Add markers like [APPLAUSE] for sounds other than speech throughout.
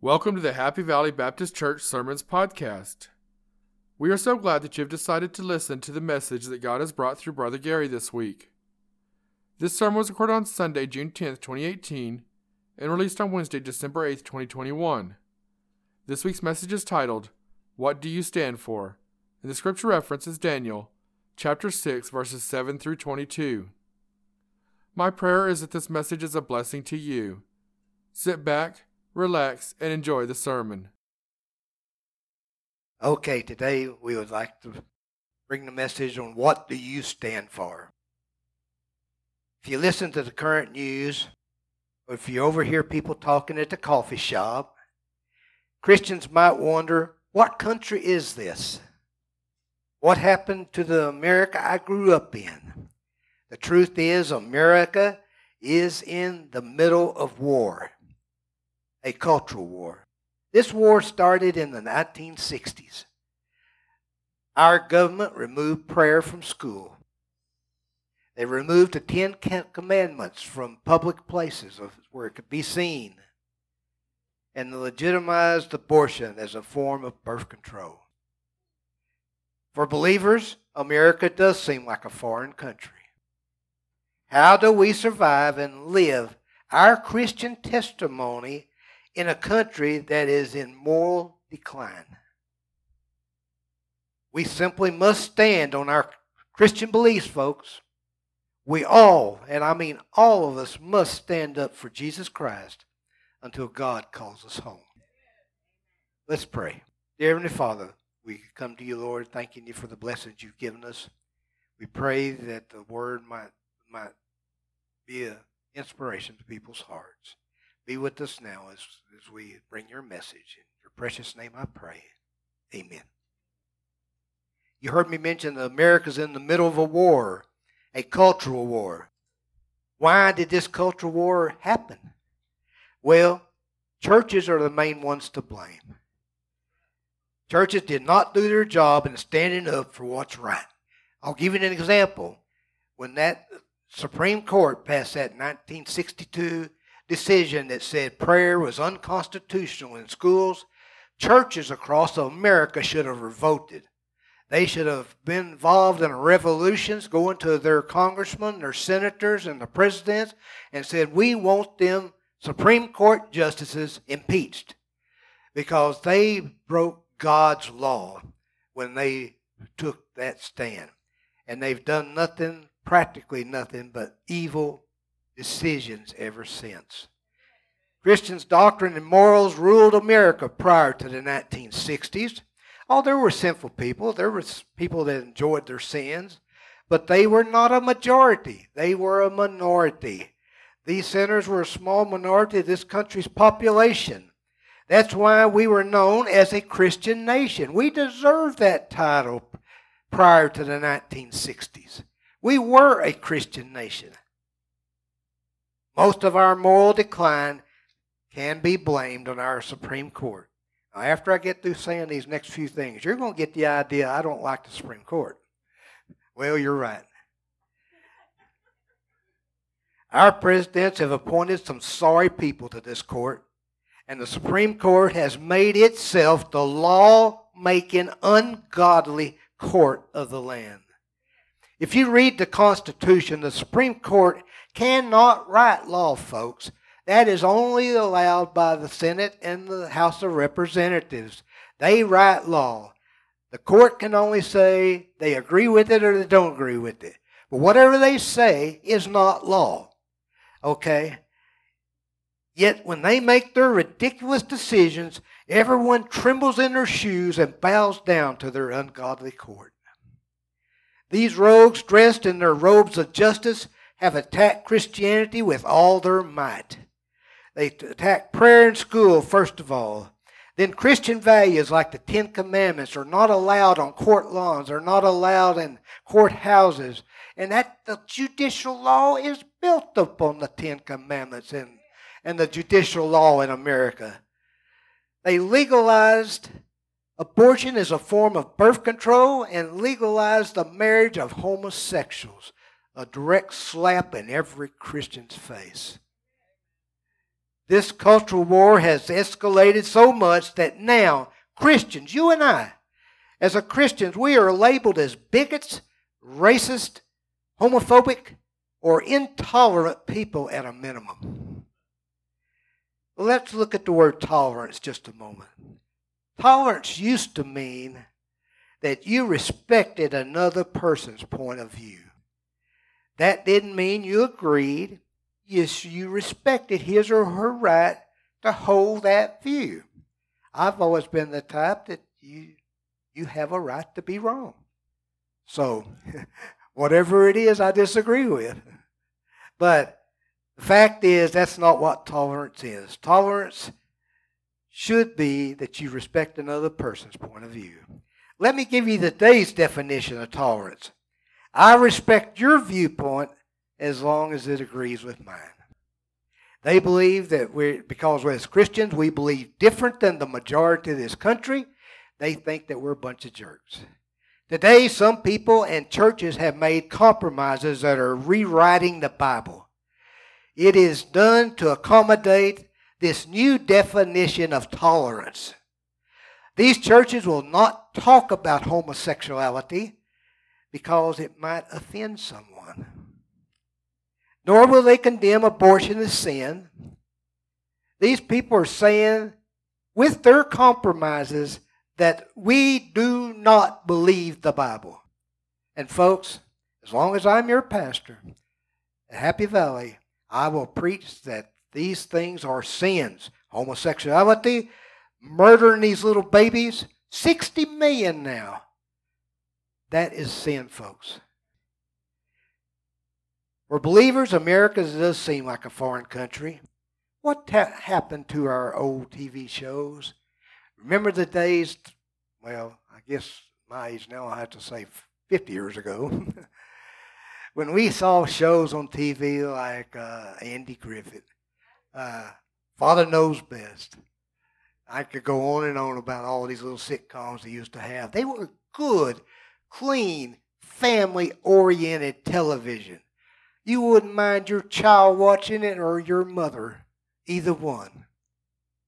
Welcome to the Happy Valley Baptist Church Sermons Podcast. We are so glad that you have decided to listen to the message that God has brought through Brother Gary this week. This sermon was recorded on Sunday, June 10th, 2018, and released on Wednesday, December 8th, 2021. This week's message is titled, What Do You Stand For? and the scripture reference is Daniel, chapter 6, verses 7 through 22. My prayer is that this message is a blessing to you. Sit back relax, and enjoy the sermon. Okay, today we would like to bring the message on what do you stand for. If you listen to the current news, or if you overhear people talking at the coffee shop, Christians might wonder, what country is this? What happened to the America I grew up in? The truth is, America is in the middle of war a cultural war. This war started in the 1960s. Our government removed prayer from school. They removed the Ten Commandments from public places where it could be seen and legitimized abortion as a form of birth control. For believers, America does seem like a foreign country. How do we survive and live our Christian testimony in a country that is in moral decline. We simply must stand on our Christian beliefs, folks. We all, and I mean all of us, must stand up for Jesus Christ until God calls us home. Let's pray. Dear Heavenly Father, we come to you, Lord, thanking you for the blessings you've given us. We pray that the word might, might be an inspiration to people's hearts. Be with us now as, as we bring your message. In your precious name I pray. Amen. You heard me mention that America's in the middle of a war, a cultural war. Why did this cultural war happen? Well, churches are the main ones to blame. Churches did not do their job in standing up for what's right. I'll give you an example. When that Supreme Court passed that 1962 decision that said prayer was unconstitutional in schools, churches across America should have revolted. They should have been involved in revolutions, going to their congressmen, their senators, and the presidents, and said, We want them Supreme Court justices impeached because they broke God's law when they took that stand. And they've done nothing, practically nothing, but evil decisions ever since. Christians' doctrine and morals ruled America prior to the 1960s. Oh, there were sinful people. There were people that enjoyed their sins, but they were not a majority. They were a minority. These sinners were a small minority of this country's population. That's why we were known as a Christian nation. We deserved that title prior to the 1960s. We were a Christian nation. Most of our moral decline can be blamed on our Supreme Court. Now, after I get through saying these next few things, you're going to get the idea I don't like the Supreme Court. Well, you're right. Our presidents have appointed some sorry people to this court, and the Supreme Court has made itself the law making, ungodly court of the land. If you read the Constitution, the Supreme Court cannot write law, folks. That is only allowed by the Senate and the House of Representatives. They write law. The court can only say they agree with it or they don't agree with it. But whatever they say is not law. Okay? Yet when they make their ridiculous decisions, everyone trembles in their shoes and bows down to their ungodly court. These rogues, dressed in their robes of justice, have attacked Christianity with all their might. They attack prayer in school, first of all. Then Christian values like the Ten Commandments are not allowed on court lawns, are not allowed in courthouses. And that the judicial law is built upon the Ten Commandments and, and the judicial law in America. They legalized abortion is a form of birth control and legalized the marriage of homosexuals a direct slap in every Christian's face. This cultural war has escalated so much that now Christians, you and I, as a Christians, we are labeled as bigots, racist, homophobic, or intolerant people at a minimum. Let's look at the word tolerance just a moment. Tolerance used to mean that you respected another person's point of view. That didn't mean you agreed. Yes, you respected his or her right to hold that view. I've always been the type that you you have a right to be wrong. So, [LAUGHS] whatever it is I disagree with. But the fact is, that's not what tolerance is. Tolerance should be that you respect another person's point of view. Let me give you the day's definition of tolerance. I respect your viewpoint as long as it agrees with mine. They believe that we're, because we're as Christians, we believe different than the majority of this country. They think that we're a bunch of jerks. Today, some people and churches have made compromises that are rewriting the Bible. It is done to accommodate this new definition of tolerance. These churches will not talk about homosexuality because it might offend someone. Nor will they condemn abortion as sin. These people are saying, with their compromises, that we do not believe the Bible. And folks, as long as I'm your pastor at Happy Valley, I will preach that these things are sins. Homosexuality, murdering these little babies, 60 million now. That is sin, folks. For believers, America does seem like a foreign country. What ha- happened to our old TV shows? Remember the days, well, I guess my age now, I have to say 50 years ago, [LAUGHS] when we saw shows on TV like uh, Andy Griffith, uh, Father Knows Best. I could go on and on about all these little sitcoms they used to have. They were good, clean, family oriented television. You wouldn't mind your child watching it or your mother, either one.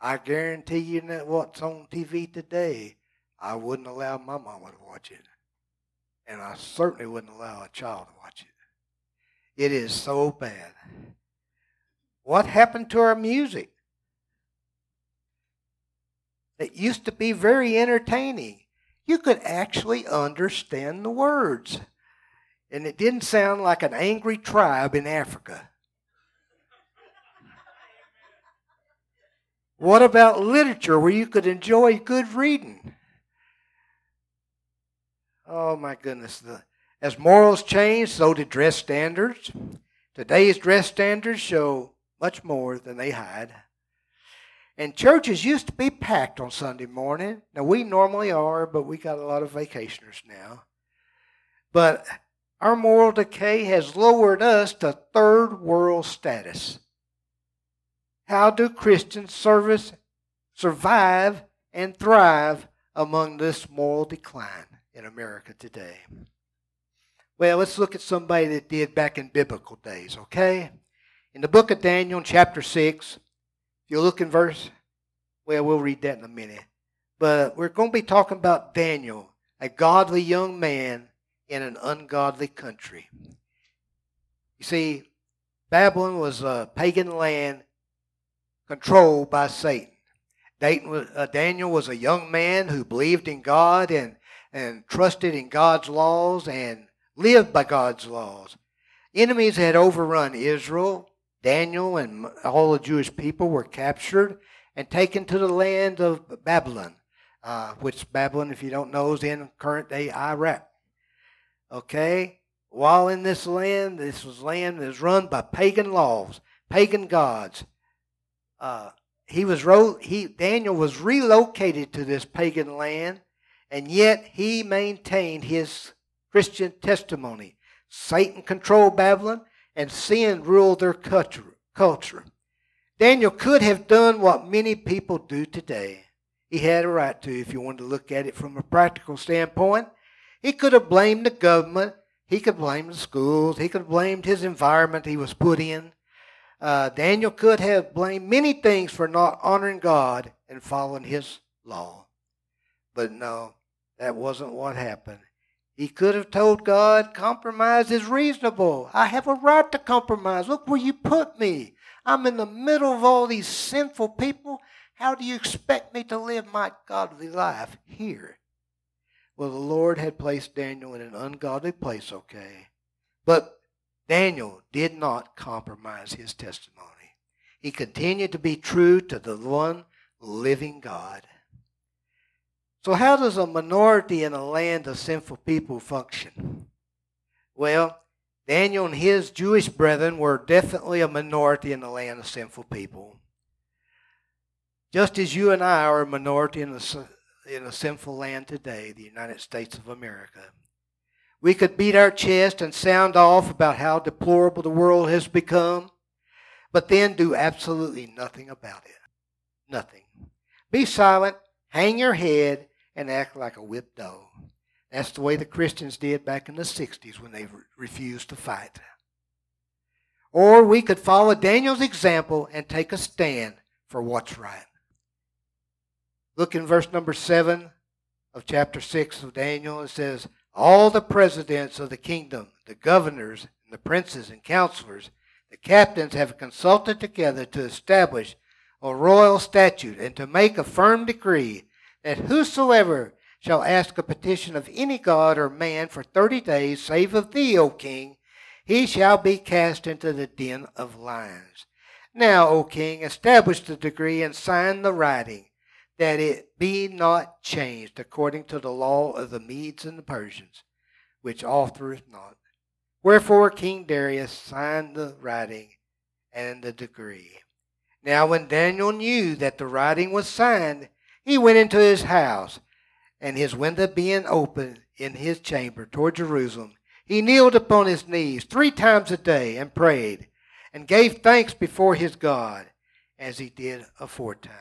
I guarantee you that what's on TV today, I wouldn't allow my mama to watch it. And I certainly wouldn't allow a child to watch it. It is so bad. What happened to our music? It used to be very entertaining. You could actually understand the words. And it didn't sound like an angry tribe in Africa. What about literature where you could enjoy good reading? Oh my goodness. As morals change, so did dress standards. Today's dress standards show much more than they hide. And churches used to be packed on Sunday morning. Now, we normally are, but we got a lot of vacationers now. But our moral decay has lowered us to third world status. How do Christians service, survive and thrive among this moral decline in America today? Well, let's look at somebody that did back in biblical days, okay? In the book of Daniel, chapter 6, if you look in verse, well, we'll read that in a minute. But we're going to be talking about Daniel, a godly young man in an ungodly country. You see, Babylon was a pagan land controlled by Satan. Uh, Daniel was a young man who believed in God and, and trusted in God's laws and lived by God's laws. Enemies had overrun Israel. Daniel and all the Jewish people were captured and taken to the land of Babylon, uh, which Babylon, if you don't know, is in current day Iraq. Okay? While in this land, this was land that was run by pagan laws, pagan gods uh, he was he Daniel was relocated to this pagan land, and yet he maintained his Christian testimony. Satan controlled Babylon, and sin ruled their culture. Daniel could have done what many people do today. He had a right to, if you wanted to look at it from a practical standpoint. He could have blamed the government. He could blame the schools. He could have blamed his environment he was put in. Uh, Daniel could have blamed many things for not honoring God and following his law. But no, that wasn't what happened. He could have told God, compromise is reasonable. I have a right to compromise. Look where you put me. I'm in the middle of all these sinful people. How do you expect me to live my godly life here? Well, the Lord had placed Daniel in an ungodly place, okay. But Daniel did not compromise his testimony. He continued to be true to the one living God. So, how does a minority in a land of sinful people function? Well, Daniel and his Jewish brethren were definitely a minority in the land of sinful people. Just as you and I are a minority in a, in a sinful land today, the United States of America. We could beat our chest and sound off about how deplorable the world has become, but then do absolutely nothing about it. Nothing. Be silent, hang your head, and act like a whipped dog. That's the way the Christians did back in the 60s when they refused to fight. Or we could follow Daniel's example and take a stand for what's right. Look in verse number 7 of chapter 6 of Daniel. It says, All the presidents of the kingdom, the governors, and the princes and counselors, the captains have consulted together to establish a royal statute and to make a firm decree that whosoever shall ask a petition of any god or man for thirty days, save of thee, O king, he shall be cast into the den of lions. Now, O king, establish the decree and sign the writing that it be not changed according to the law of the Medes and the Persians, which altereth not. Wherefore King Darius signed the writing and the decree. Now when Daniel knew that the writing was signed, he went into his house, and his window being open in his chamber toward Jerusalem, he kneeled upon his knees three times a day and prayed, and gave thanks before his God, as he did aforetime.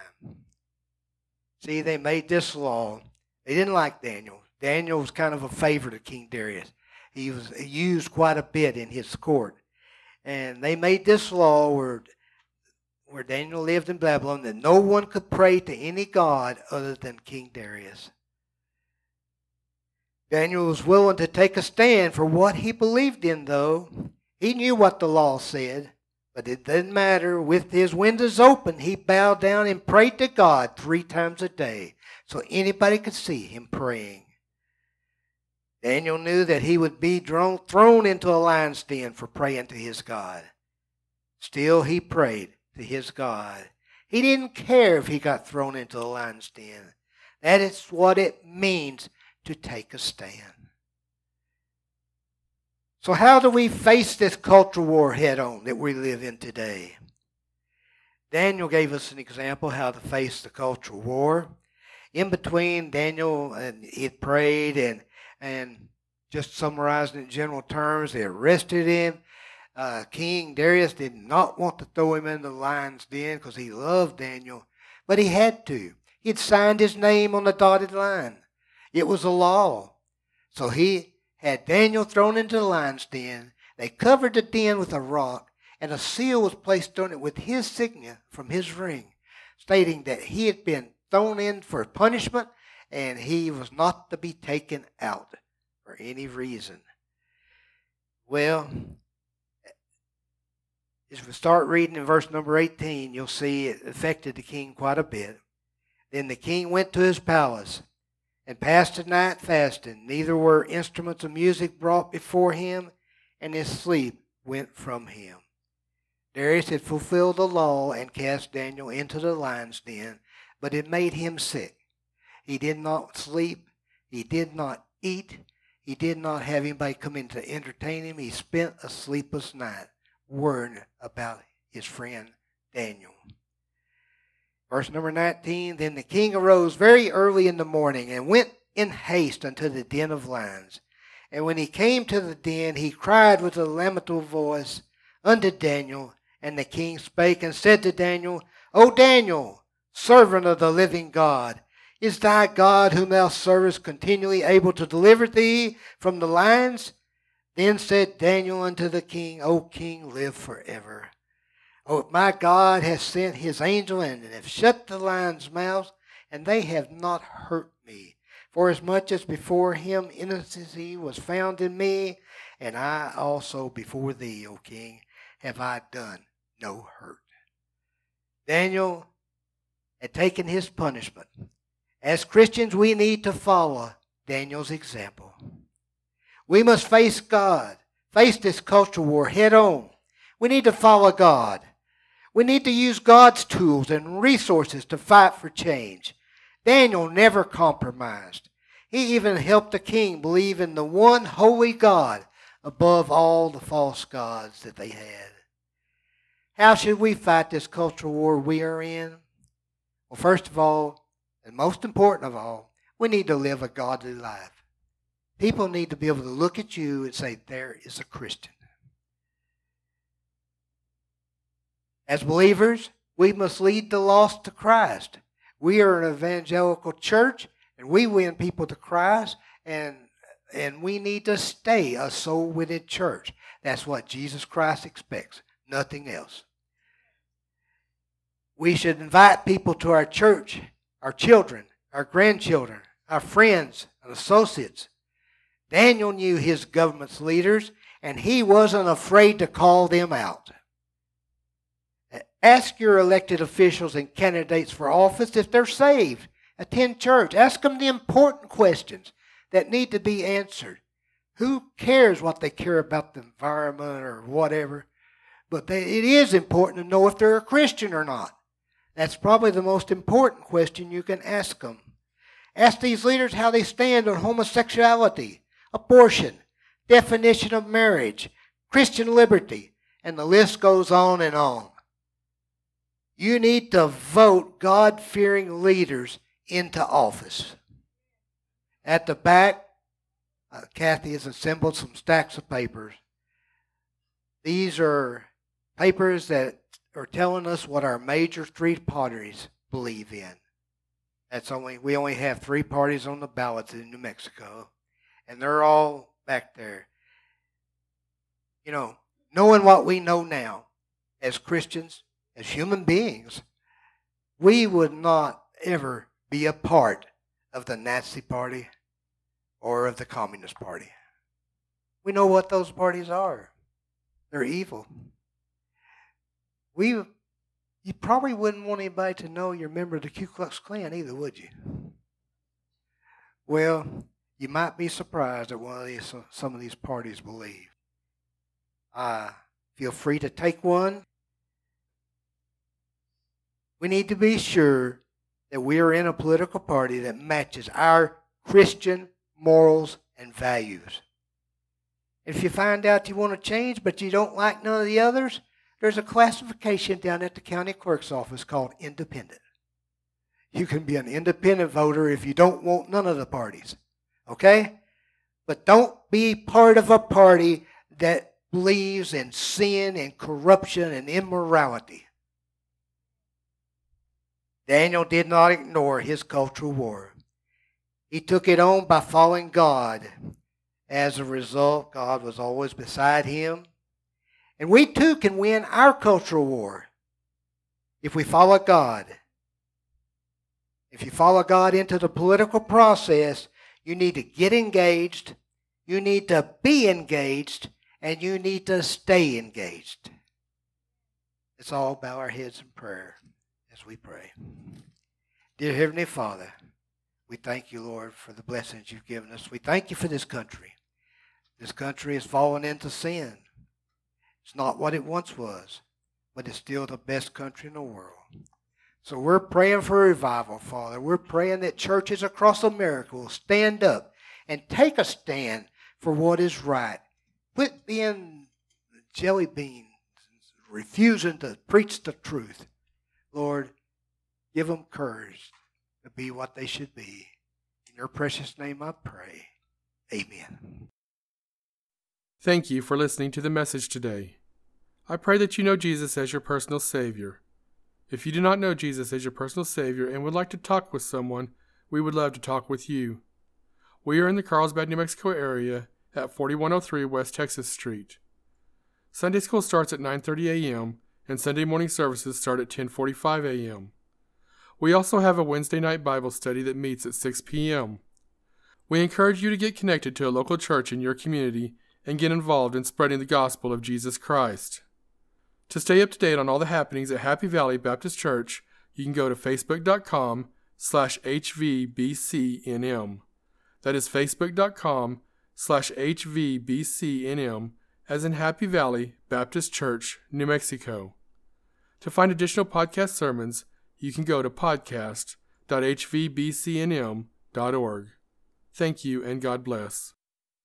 See, they made this law. They didn't like Daniel. Daniel was kind of a favorite of King Darius. He was used quite a bit in his court. And they made this law where, where Daniel lived in Babylon that no one could pray to any god other than King Darius. Daniel was willing to take a stand for what he believed in, though. He knew what the law said. But it didn't matter. With his windows open, he bowed down and prayed to God three times a day so anybody could see him praying. Daniel knew that he would be thrown into a lion's den for praying to his God. Still, he prayed to his God. He didn't care if he got thrown into the lion's den. That is what it means to take a stand. So, how do we face this cultural war head on that we live in today? Daniel gave us an example how to face the cultural war. In between, Daniel and he prayed and and just summarizing in general terms, they arrested him. Uh, King Darius did not want to throw him in the lion's den because he loved Daniel, but he had to. He had signed his name on the dotted line. It was a law. So he had Daniel thrown into the lion's den. They covered the den with a rock, and a seal was placed on it with his signet from his ring, stating that he had been thrown in for punishment and he was not to be taken out for any reason. Well, as we start reading in verse number 18, you'll see it affected the king quite a bit. Then the king went to his palace and passed the night fasting. Neither were instruments of music brought before him, and his sleep went from him. Darius had fulfilled the law and cast Daniel into the lion's den, but it made him sick. He did not sleep. He did not eat. He did not have anybody come in to entertain him. He spent a sleepless night worrying about his friend Daniel. Verse number 19 Then the king arose very early in the morning and went in haste unto the den of lions. And when he came to the den, he cried with a lamentable voice unto Daniel. And the king spake and said to Daniel, O Daniel, servant of the living God, is thy God whom thou servest continually able to deliver thee from the lions? Then said Daniel unto the king, O king, live forever. Oh, my God has sent his angel and have shut the lions' mouths, and they have not hurt me. For as much as before him innocency was found in me, and I also before thee, O king, have I done no hurt. Daniel had taken his punishment. As Christians, we need to follow Daniel's example. We must face God, face this cultural war head on. We need to follow God. We need to use God's tools and resources to fight for change. Daniel never compromised. He even helped the king believe in the one holy God above all the false gods that they had. How should we fight this cultural war we are in? Well, first of all, and most important of all, we need to live a godly life. People need to be able to look at you and say, there is a Christian. As believers, we must lead the lost to Christ. We are an evangelical church, and we win people to Christ, and, and we need to stay a soul winning church. That's what Jesus Christ expects, nothing else. We should invite people to our church, our children, our grandchildren, our friends, and associates. Daniel knew his government's leaders, and he wasn't afraid to call them out. Ask your elected officials and candidates for office if they're saved. Attend church. Ask them the important questions that need to be answered. Who cares what they care about the environment or whatever? But they, it is important to know if they're a Christian or not. That's probably the most important question you can ask them. Ask these leaders how they stand on homosexuality, abortion, definition of marriage, Christian liberty, and the list goes on and on. You need to vote God fearing leaders into office. At the back, uh, Kathy has assembled some stacks of papers. These are papers that are telling us what our major three parties believe in. That's only we only have three parties on the ballots in New Mexico, and they're all back there. You know, knowing what we know now as Christians, as human beings, we would not ever be a part of the Nazi Party or of the Communist Party. We know what those parties are. They're evil. We, you probably wouldn't want anybody to know you're a member of the Ku Klux Klan either, would you? Well, you might be surprised at what these, some of these parties believe. Uh, feel free to take one we need to be sure that we are in a political party that matches our Christian morals and values. If you find out you want to change but you don't like none of the others, there's a classification down at the county clerk's office called independent. You can be an independent voter if you don't want none of the parties. Okay? But don't be part of a party that believes in sin and corruption and immorality. Daniel did not ignore his cultural war. He took it on by following God. As a result, God was always beside him. And we too can win our cultural war if we follow God. If you follow God into the political process, you need to get engaged, you need to be engaged, and you need to stay engaged. Let's all bow our heads in prayer as we pray. Dear Heavenly Father, we thank you, Lord, for the blessings you've given us. We thank you for this country. This country has fallen into sin. It's not what it once was, but it's still the best country in the world. So we're praying for revival, Father. We're praying that churches across America will stand up and take a stand for what is right. Quit being jelly beans, refusing to preach the truth. Lord, give them courage to be what they should be. In your precious name I pray. Amen. Thank you for listening to the message today. I pray that you know Jesus as your personal Savior. If you do not know Jesus as your personal Savior and would like to talk with someone, we would love to talk with you. We are in the Carlsbad, New Mexico area at 4103 West Texas Street. Sunday school starts at 9:30 a.m and Sunday morning services start at 10:45 a.m. We also have a Wednesday night Bible study that meets at 6 p.m. We encourage you to get connected to a local church in your community and get involved in spreading the gospel of Jesus Christ. To stay up to date on all the happenings at Happy Valley Baptist Church, you can go to facebook.com slash hvbcnm. That is facebook.com slash hvbcnm as in Happy Valley Baptist Church, New Mexico. To find additional podcast sermons, you can go to podcast.hvbcnm.org. Thank you and God bless.